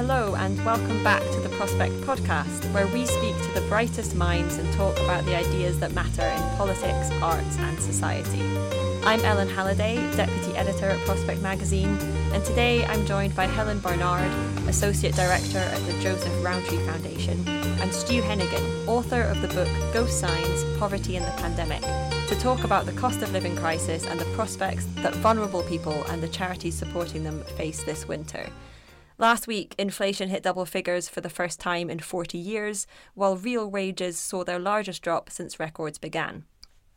Hello, and welcome back to the Prospect Podcast, where we speak to the brightest minds and talk about the ideas that matter in politics, arts, and society. I'm Ellen Halliday, Deputy Editor at Prospect Magazine, and today I'm joined by Helen Barnard, Associate Director at the Joseph Rowntree Foundation, and Stu Hennigan, author of the book Ghost Signs Poverty in the Pandemic, to talk about the cost of living crisis and the prospects that vulnerable people and the charities supporting them face this winter. Last week, inflation hit double figures for the first time in 40 years, while real wages saw their largest drop since records began.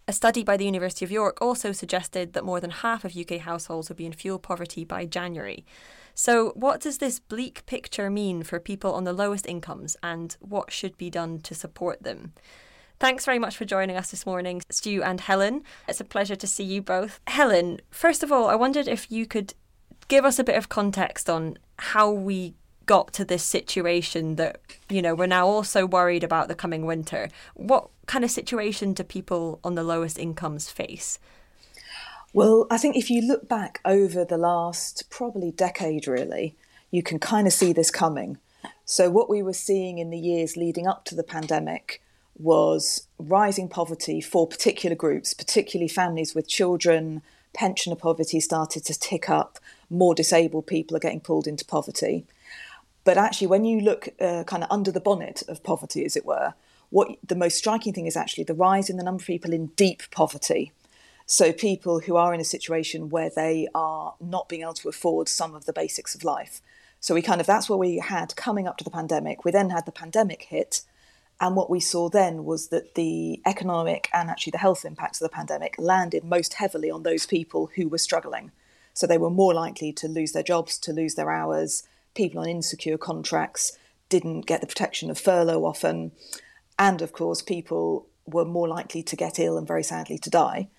A study by the University of York also suggested that more than half of UK households will be in fuel poverty by January. So, what does this bleak picture mean for people on the lowest incomes, and what should be done to support them? Thanks very much for joining us this morning, Stu and Helen. It's a pleasure to see you both. Helen, first of all, I wondered if you could give us a bit of context on how we got to this situation that you know we're now also worried about the coming winter. What kind of situation do people on the lowest incomes face? Well i think if you look back over the last probably decade really you can kind of see this coming. So what we were seeing in the years leading up to the pandemic was rising poverty for particular groups particularly families with children. Pensioner poverty started to tick up more disabled people are getting pulled into poverty. But actually, when you look uh, kind of under the bonnet of poverty, as it were, what the most striking thing is actually the rise in the number of people in deep poverty. So, people who are in a situation where they are not being able to afford some of the basics of life. So, we kind of that's what we had coming up to the pandemic. We then had the pandemic hit. And what we saw then was that the economic and actually the health impacts of the pandemic landed most heavily on those people who were struggling. So they were more likely to lose their jobs, to lose their hours. People on insecure contracts didn't get the protection of furlough often. And of course, people were more likely to get ill and very sadly to die.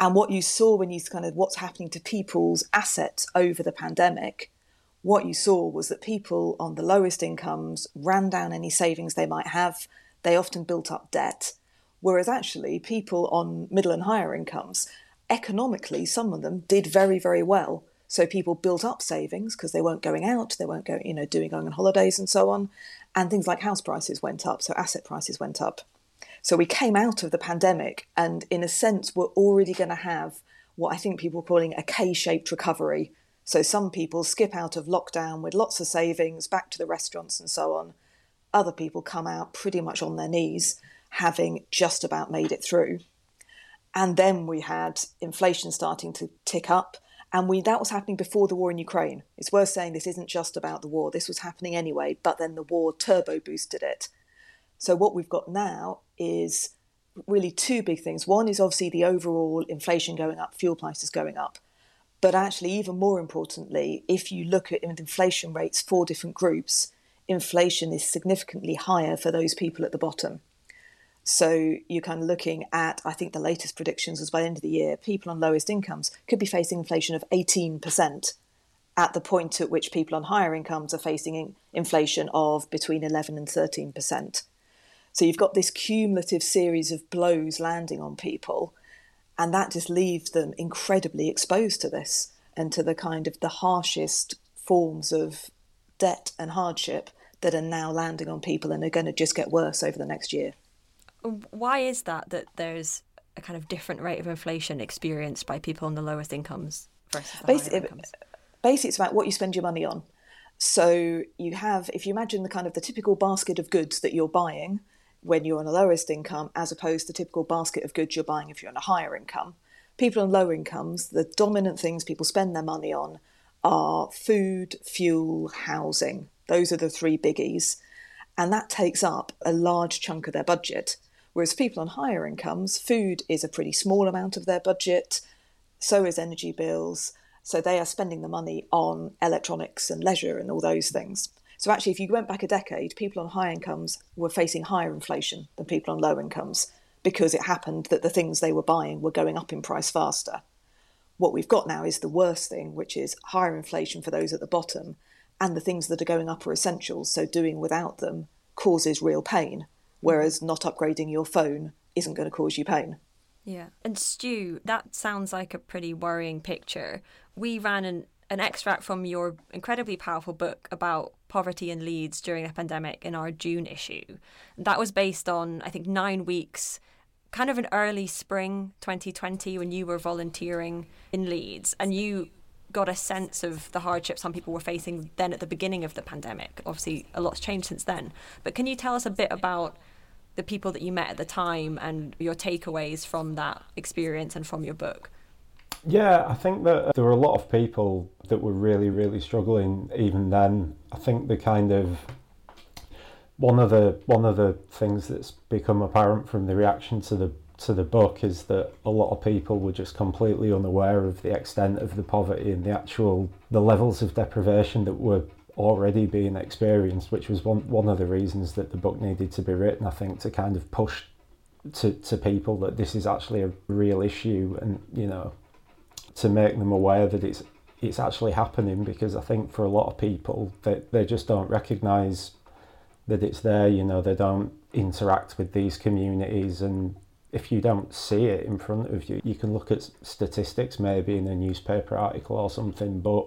And what you saw when you kind of what's happening to people's assets over the pandemic, what you saw was that people on the lowest incomes ran down any savings they might have. They often built up debt. Whereas actually, people on middle and higher incomes economically, some of them did very, very well. So people built up savings because they weren't going out, they weren't going, you know, doing going on holidays and so on. And things like house prices went up, so asset prices went up. So we came out of the pandemic, and in a sense, we're already going to have what I think people are calling a K shaped recovery. So some people skip out of lockdown with lots of savings, back to the restaurants and so on. Other people come out pretty much on their knees, having just about made it through. And then we had inflation starting to tick up. And we that was happening before the war in Ukraine. It's worth saying this isn't just about the war. This was happening anyway, but then the war turbo boosted it. So what we've got now is really two big things. One is obviously the overall inflation going up, fuel prices going up. But actually, even more importantly, if you look at inflation rates for different groups, inflation is significantly higher for those people at the bottom. So you're kind of looking at, I think the latest predictions was by the end of the year, people on lowest incomes could be facing inflation of 18% at the point at which people on higher incomes are facing inflation of between 11 and 13%. So you've got this cumulative series of blows landing on people, and that just leaves them incredibly exposed to this and to the kind of the harshest forms of debt and hardship that are now landing on people and are going to just get worse over the next year. Why is that that there's a kind of different rate of inflation experienced by people on the lowest incomes versus the basically, incomes? Basically, it's about what you spend your money on. So you have, if you imagine the kind of the typical basket of goods that you're buying when you're on the lowest income, as opposed to the typical basket of goods you're buying if you're on a higher income, people on low incomes, the dominant things people spend their money on are food, fuel, housing. Those are the three biggies. And that takes up a large chunk of their budget. Whereas people on higher incomes, food is a pretty small amount of their budget, so is energy bills. So they are spending the money on electronics and leisure and all those things. So actually, if you went back a decade, people on high incomes were facing higher inflation than people on low incomes because it happened that the things they were buying were going up in price faster. What we've got now is the worst thing, which is higher inflation for those at the bottom, and the things that are going up are essentials, so doing without them causes real pain, whereas not upgrading your phone isn't going to cause you pain. Yeah. And Stu, that sounds like a pretty worrying picture. We ran an, an extract from your incredibly powerful book about poverty in Leeds during the pandemic in our June issue. That was based on, I think, nine weeks kind of an early spring 2020 when you were volunteering in Leeds and you got a sense of the hardship some people were facing then at the beginning of the pandemic. Obviously, a lot's changed since then. But can you tell us a bit about the people that you met at the time and your takeaways from that experience and from your book? Yeah, I think that there were a lot of people that were really, really struggling even then. I think the kind of one of the one of the things that's become apparent from the reaction to the to the book is that a lot of people were just completely unaware of the extent of the poverty and the actual the levels of deprivation that were already being experienced, which was one one of the reasons that the book needed to be written. I think to kind of push to to people that this is actually a real issue, and you know, to make them aware that it's it's actually happening because I think for a lot of people they, they just don't recognise that it's there. You know, they don't interact with these communities, and if you don't see it in front of you, you can look at statistics maybe in a newspaper article or something, but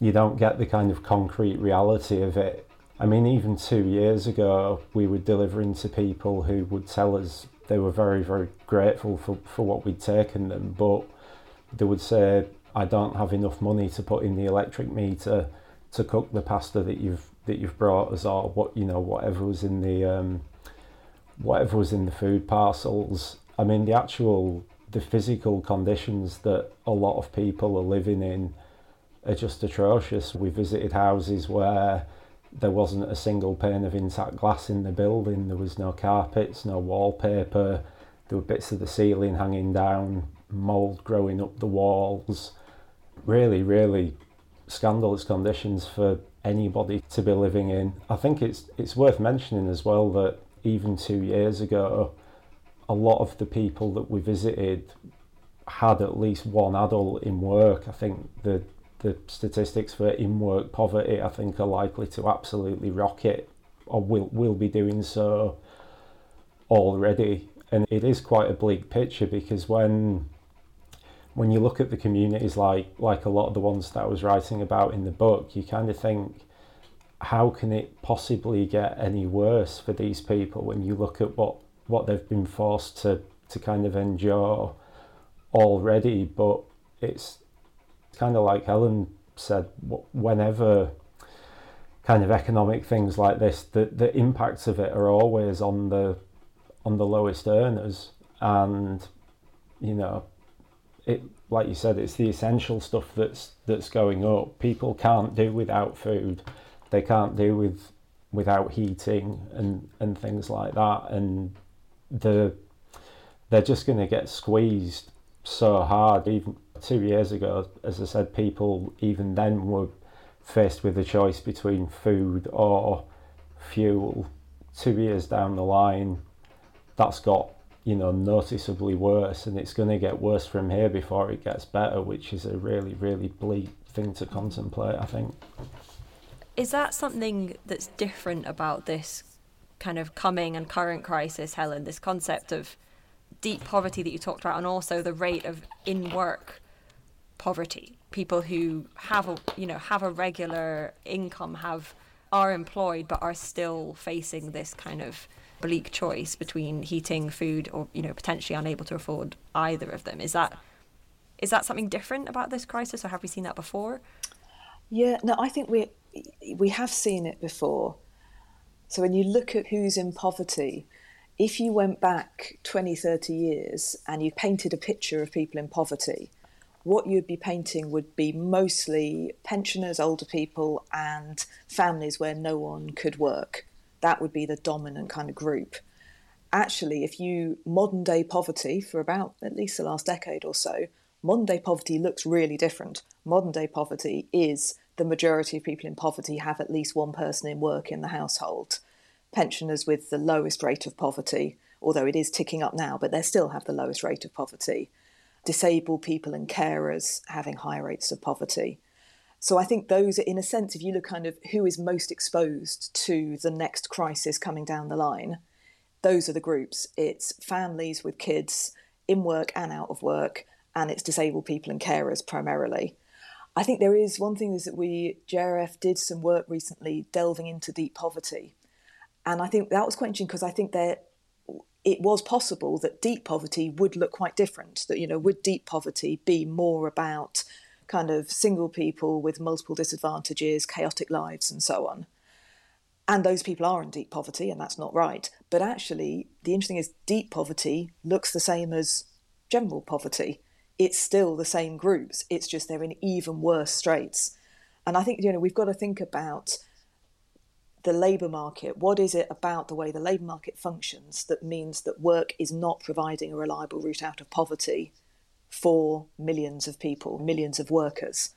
you don't get the kind of concrete reality of it. I mean, even two years ago, we were delivering to people who would tell us they were very, very grateful for, for what we'd taken them, but they would say, I don't have enough money to put in the electric meter to cook the pasta that you've that you've brought us or what you know whatever was in the um, whatever was in the food parcels. I mean the actual the physical conditions that a lot of people are living in are just atrocious. We visited houses where there wasn't a single pane of intact glass in the building. There was no carpets, no wallpaper. There were bits of the ceiling hanging down, mold growing up the walls. Really, really scandalous conditions for anybody to be living in. I think it's it's worth mentioning as well that even two years ago, a lot of the people that we visited had at least one adult in work. I think the the statistics for in work poverty I think are likely to absolutely rocket or will will be doing so already. And it is quite a bleak picture because when when you look at the communities like like a lot of the ones that I was writing about in the book, you kind of think, how can it possibly get any worse for these people when you look at what what they've been forced to to kind of endure already? But it's kind of like Helen said, whenever kind of economic things like this, the the impacts of it are always on the on the lowest earners, and you know it like you said, it's the essential stuff that's that's going up. People can't do without food. They can't do with without heating and and things like that. And the they're just going to get squeezed so hard. Even two years ago, as I said, people even then were faced with a choice between food or fuel. Two years down the line, that's got you know, noticeably worse, and it's going to get worse from here before it gets better, which is a really, really bleak thing to contemplate, I think. Is that something that's different about this kind of coming and current crisis, Helen? This concept of deep poverty that you talked about, and also the rate of in work poverty. People who have a you know have a regular income, have are employed but are still facing this kind of bleak choice between heating, food, or you know potentially unable to afford either of them. Is that is that something different about this crisis, or have we seen that before? Yeah, no, I think we we have seen it before. So when you look at who's in poverty, if you went back 20, 30 years and you painted a picture of people in poverty, what you'd be painting would be mostly pensioners, older people, and families where no one could work. That would be the dominant kind of group. Actually, if you modern day poverty for about at least the last decade or so, modern day poverty looks really different. Modern day poverty is the majority of people in poverty have at least one person in work in the household. Pensioners with the lowest rate of poverty, although it is ticking up now, but they still have the lowest rate of poverty. Disabled people and carers having high rates of poverty. So I think those are, in a sense, if you look kind of who is most exposed to the next crisis coming down the line, those are the groups. It's families with kids in work and out of work, and it's disabled people and carers primarily. I think there is one thing is that we JRF did some work recently delving into deep poverty, and I think that was quite interesting because I think that it was possible that deep poverty would look quite different. That you know, would deep poverty be more about kind of single people with multiple disadvantages, chaotic lives, and so on? And those people are in deep poverty, and that's not right. But actually, the interesting is deep poverty looks the same as general poverty it's still the same groups. It's just they're in even worse straits. And I think, you know, we've got to think about the labour market. What is it about the way the labour market functions that means that work is not providing a reliable route out of poverty for millions of people, millions of workers?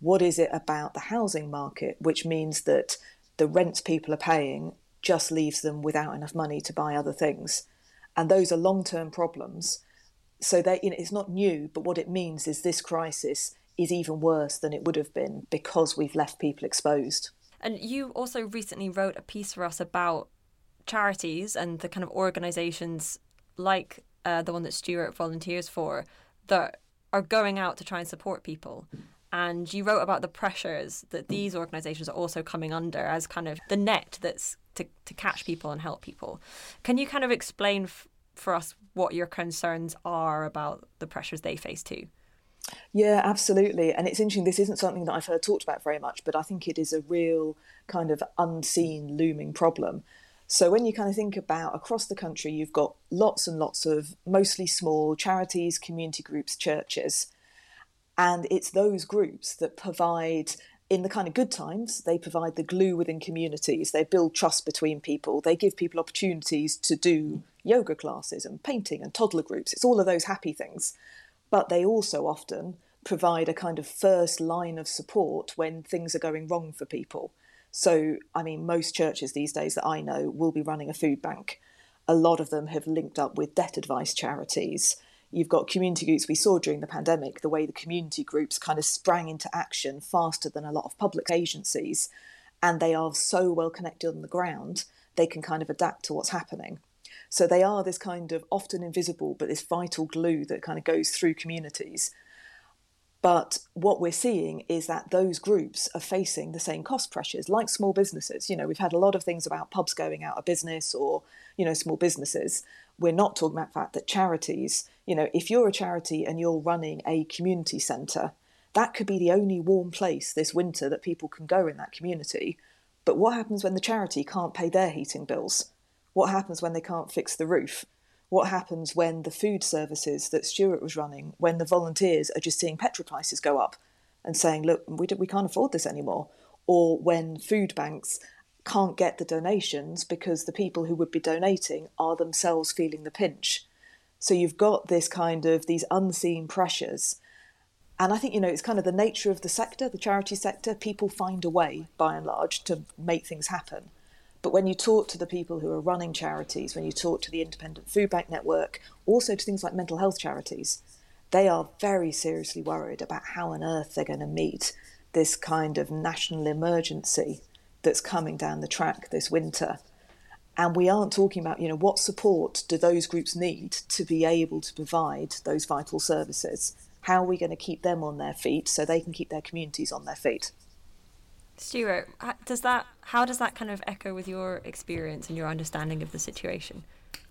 What is it about the housing market which means that the rents people are paying just leaves them without enough money to buy other things? And those are long term problems so you know it's not new, but what it means is this crisis is even worse than it would have been because we've left people exposed. And you also recently wrote a piece for us about charities and the kind of organisations like uh, the one that Stuart volunteers for that are going out to try and support people. And you wrote about the pressures that these organisations are also coming under as kind of the net that's to, to catch people and help people. Can you kind of explain f- for us what your concerns are about the pressures they face too. Yeah, absolutely. And it's interesting, this isn't something that I've heard talked about very much, but I think it is a real kind of unseen looming problem. So when you kind of think about across the country, you've got lots and lots of mostly small charities, community groups, churches. And it's those groups that provide in the kind of good times, they provide the glue within communities. They build trust between people. They give people opportunities to do yoga classes and painting and toddler groups. It's all of those happy things. But they also often provide a kind of first line of support when things are going wrong for people. So, I mean, most churches these days that I know will be running a food bank. A lot of them have linked up with debt advice charities you've got community groups we saw during the pandemic, the way the community groups kind of sprang into action faster than a lot of public agencies. And they are so well connected on the ground, they can kind of adapt to what's happening. So they are this kind of often invisible, but this vital glue that kind of goes through communities. But what we're seeing is that those groups are facing the same cost pressures like small businesses. You know, we've had a lot of things about pubs going out of business or, you know, small businesses. We're not talking about the fact that charities you know, if you're a charity and you're running a community centre, that could be the only warm place this winter that people can go in that community. But what happens when the charity can't pay their heating bills? What happens when they can't fix the roof? What happens when the food services that Stuart was running, when the volunteers are just seeing petrol prices go up and saying, look, we, we can't afford this anymore? Or when food banks can't get the donations because the people who would be donating are themselves feeling the pinch so you've got this kind of these unseen pressures. And I think, you know, it's kind of the nature of the sector, the charity sector. People find a way, by and large, to make things happen. But when you talk to the people who are running charities, when you talk to the Independent Food Bank Network, also to things like mental health charities, they are very seriously worried about how on earth they're going to meet this kind of national emergency that's coming down the track this winter. And we aren't talking about you know what support do those groups need to be able to provide those vital services? How are we going to keep them on their feet so they can keep their communities on their feet Stuart, does that how does that kind of echo with your experience and your understanding of the situation?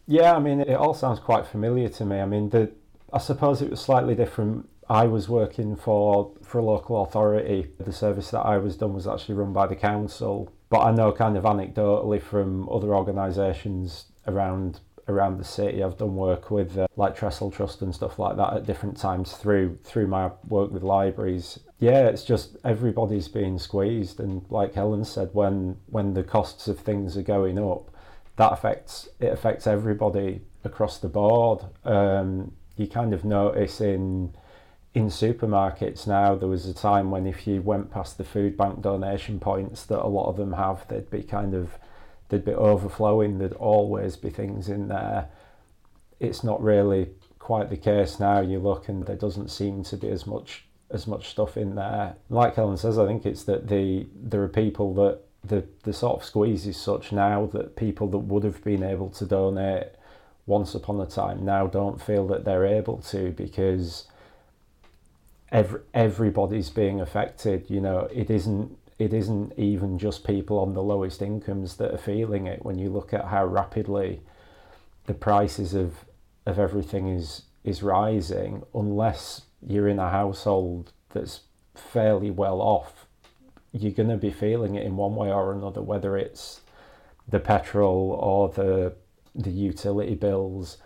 Yeah, I mean, it all sounds quite familiar to me. I mean, the I suppose it was slightly different. I was working for for a local authority. The service that I was done was actually run by the council, but I know kind of anecdotally from other organisations around around the city. I've done work with uh, like Trussell Trust and stuff like that at different times through through my work with libraries. Yeah, it's just everybody's being squeezed, and like Helen said, when when the costs of things are going up, that affects it affects everybody across the board. Um, you kind of notice in in supermarkets now there was a time when if you went past the food bank donation points that a lot of them have they'd be kind of they'd be overflowing there'd always be things in there. It's not really quite the case now you look and there doesn't seem to be as much as much stuff in there. Like Helen says I think it's that the there are people that the the sort of squeeze is such now that people that would have been able to donate once upon a time now don't feel that they're able to because every, everybody's being affected you know. It isn't it isn't even just people on the lowest incomes that are feeling it when you look at how rapidly the prices of of everything is is rising unless you're in a household that's fairly well off you're going to be feeling it in one way or another whether it's the petrol or the the utility bills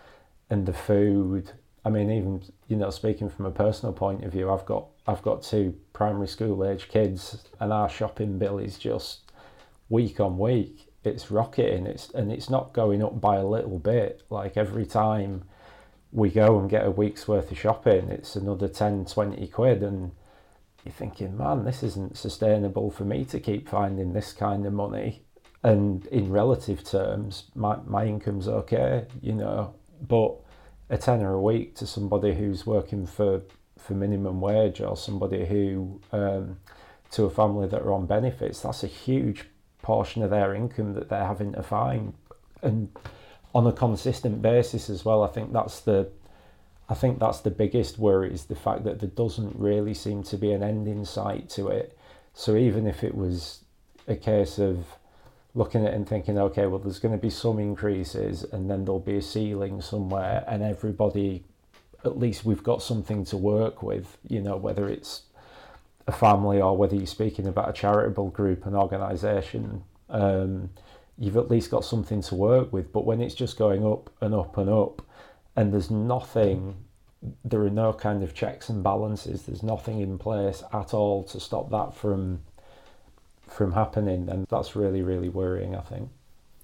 and the food. I mean, even you know, speaking from a personal point of view, I've got I've got two primary school age kids, and our shopping bill is just week on week. It's rocketing. It's and it's not going up by a little bit. Like every time we go and get a week's worth of shopping, it's another 10, 20 quid, and you're thinking, man, this isn't sustainable for me to keep finding this kind of money and in relative terms, my, my income's okay, you know, but a tenner a week to somebody who's working for, for minimum wage or somebody who, um, to a family that are on benefits, that's a huge portion of their income that they're having to find. And on a consistent basis as well, I think that's the, I think that's the biggest worry is the fact that there doesn't really seem to be an end in sight to it. So even if it was a case of looking at it and thinking, okay, well, there's going to be some increases and then there'll be a ceiling somewhere, and everybody, at least we've got something to work with, you know, whether it's a family or whether you're speaking about a charitable group, an organisation, um, you've at least got something to work with. But when it's just going up and up and up, and there's nothing, there are no kind of checks and balances, there's nothing in place at all to stop that from from happening, and that's really really worrying. I think.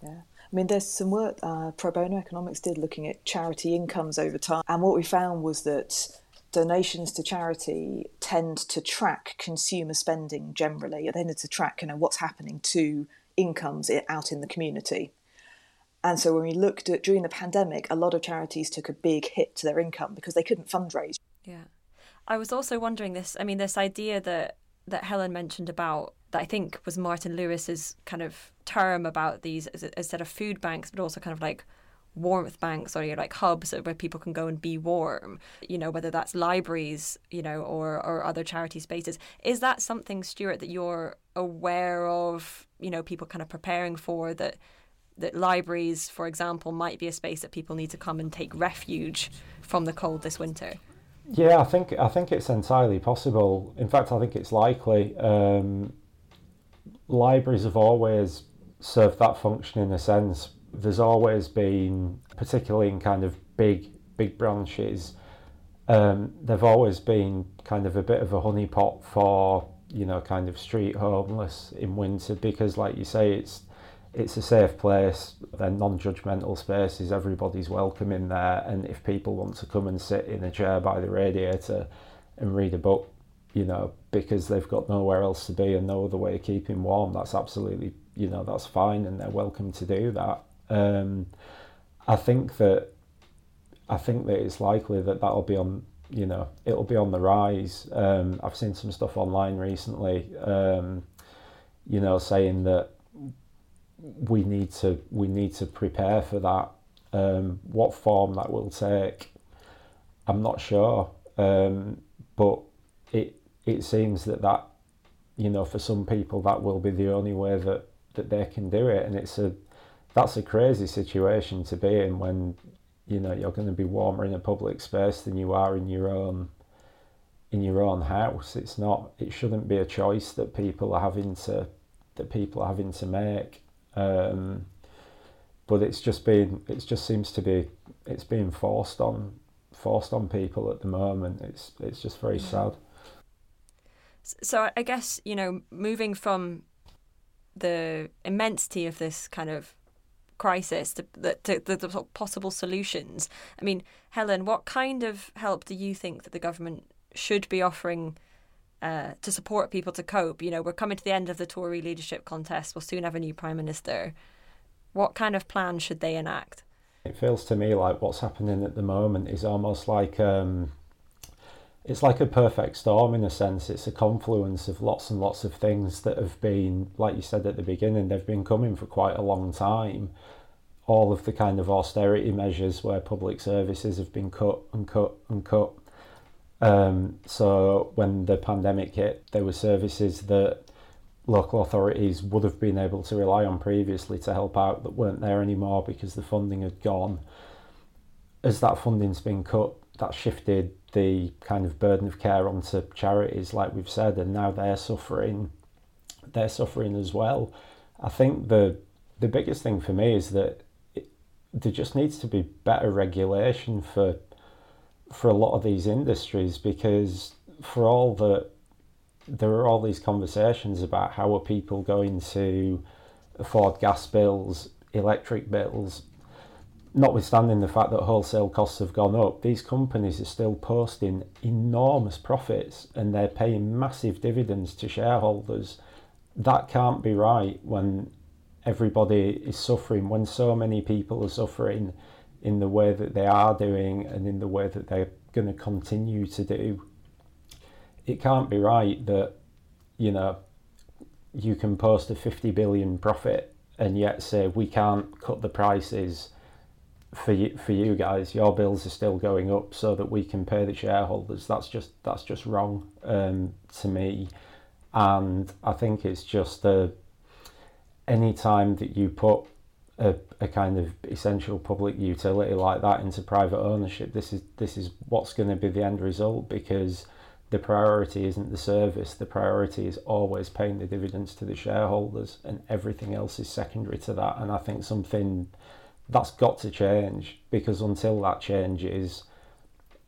Yeah. I mean, there's some work uh, Pro Bono Economics did looking at charity incomes over time, and what we found was that donations to charity tend to track consumer spending generally. They tend to track, you know, what's happening to incomes out in the community. And so when we looked at during the pandemic, a lot of charities took a big hit to their income because they couldn't fundraise. Yeah. I was also wondering this, I mean, this idea that that Helen mentioned about that I think was Martin Lewis's kind of term about these instead of food banks, but also kind of like warmth banks or you know, like hubs where people can go and be warm you know whether that's libraries you know or or other charity spaces. Is that something stuart that you're aware of you know people kind of preparing for that that libraries for example might be a space that people need to come and take refuge from the cold this winter yeah i think i think it's entirely possible in fact i think it's likely um, libraries have always served that function in a sense. There's always been, particularly in kind of big big branches, um, they've always been kind of a bit of a honeypot for you know kind of street homeless in winter because, like you say, it's it's a safe place. They're non-judgmental spaces. Everybody's welcome in there, and if people want to come and sit in a chair by the radiator and read a book, you know, because they've got nowhere else to be and no other way of keeping warm. That's absolutely, you know, that's fine, and they're welcome to do that. Um, I think that I think that it's likely that that'll be on, you know, it'll be on the rise. Um, I've seen some stuff online recently, um, you know, saying that we need to we need to prepare for that. Um, what form that will take, I'm not sure, um, but it it seems that that you know, for some people that will be the only way that, that they can do it. And it's a that's a crazy situation to be in when, you know, you're going to be warmer in a public space than you are in your own in your own house. It's not it shouldn't be a choice that people are having to that people are having to make. Um, but it's just been it just seems to be it's being forced on forced on people at the moment. It's it's just very sad. So I guess you know moving from the immensity of this kind of crisis to the, to the, the possible solutions. I mean, Helen, what kind of help do you think that the government should be offering uh, to support people to cope? You know, we're coming to the end of the Tory leadership contest. We'll soon have a new prime minister. What kind of plan should they enact? It feels to me like what's happening at the moment is almost like um, it's like a perfect storm in a sense. It's a confluence of lots and lots of things that have been, like you said at the beginning, they've been coming for quite a long time. All of the kind of austerity measures where public services have been cut and cut and cut. Um, so when the pandemic hit, there were services that local authorities would have been able to rely on previously to help out that weren't there anymore because the funding had gone. As that funding's been cut, that shifted the kind of burden of care onto charities, like we've said, and now they're suffering. They're suffering as well. I think the the biggest thing for me is that it, there just needs to be better regulation for for a lot of these industries because for all that there are all these conversations about how are people going to afford gas bills, electric bills, notwithstanding the fact that wholesale costs have gone up, these companies are still posting enormous profits and they're paying massive dividends to shareholders. That can't be right when everybody is suffering, when so many people are suffering in the way that they are doing and in the way that they're going to continue to do. It can't be right that you know you can post a 50 billion profit and yet say we can't cut the prices for you for you guys. Your bills are still going up so that we can pay the shareholders. That's just that's just wrong um, to me. And I think it's just a any time that you put a, a kind of essential public utility like that into private ownership this is this is what's going to be the end result because the priority isn't the service, the priority is always paying the dividends to the shareholders, and everything else is secondary to that. And I think something that's got to change because until that changes,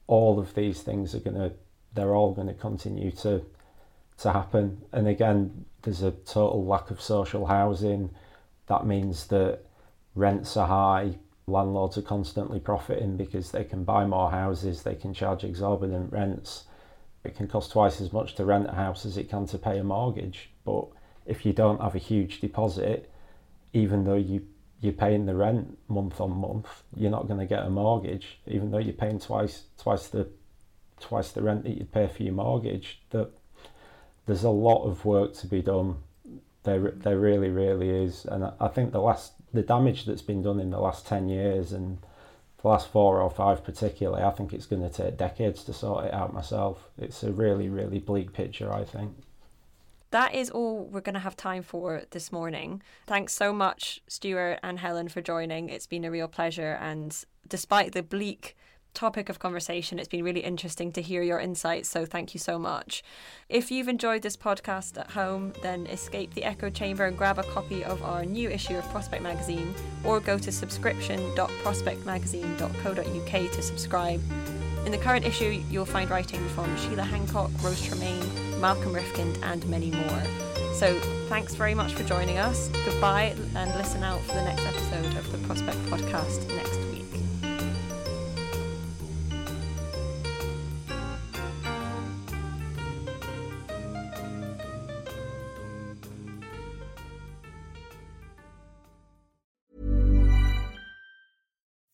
all of these things are going to, they're all going to continue to, to happen. And again, there's a total lack of social housing. That means that rents are high, landlords are constantly profiting because they can buy more houses, they can charge exorbitant rents it can cost twice as much to rent a house as it can to pay a mortgage. But if you don't have a huge deposit, even though you you're paying the rent month on month, you're not going to get a mortgage, even though you're paying twice twice the twice the rent that you'd pay for your mortgage. That there's a lot of work to be done. There there really really is, and I think the last the damage that's been done in the last ten years and the last four or five particularly, I think it's going to take decades to sort it out myself. It's a really, really bleak picture, I think. That is all we're going to have time for this morning. Thanks so much, Stuart and Helen, for joining. It's been a real pleasure. And despite the bleak topic of conversation. It's been really interesting to hear your insights, so thank you so much. If you've enjoyed this podcast at home, then escape the echo chamber and grab a copy of our new issue of Prospect Magazine, or go to subscription.prospectmagazine.co.uk to subscribe. In the current issue, you'll find writing from Sheila Hancock, Rose Tremain, Malcolm Rifkind, and many more. So, thanks very much for joining us. Goodbye, and listen out for the next episode of the Prospect Podcast next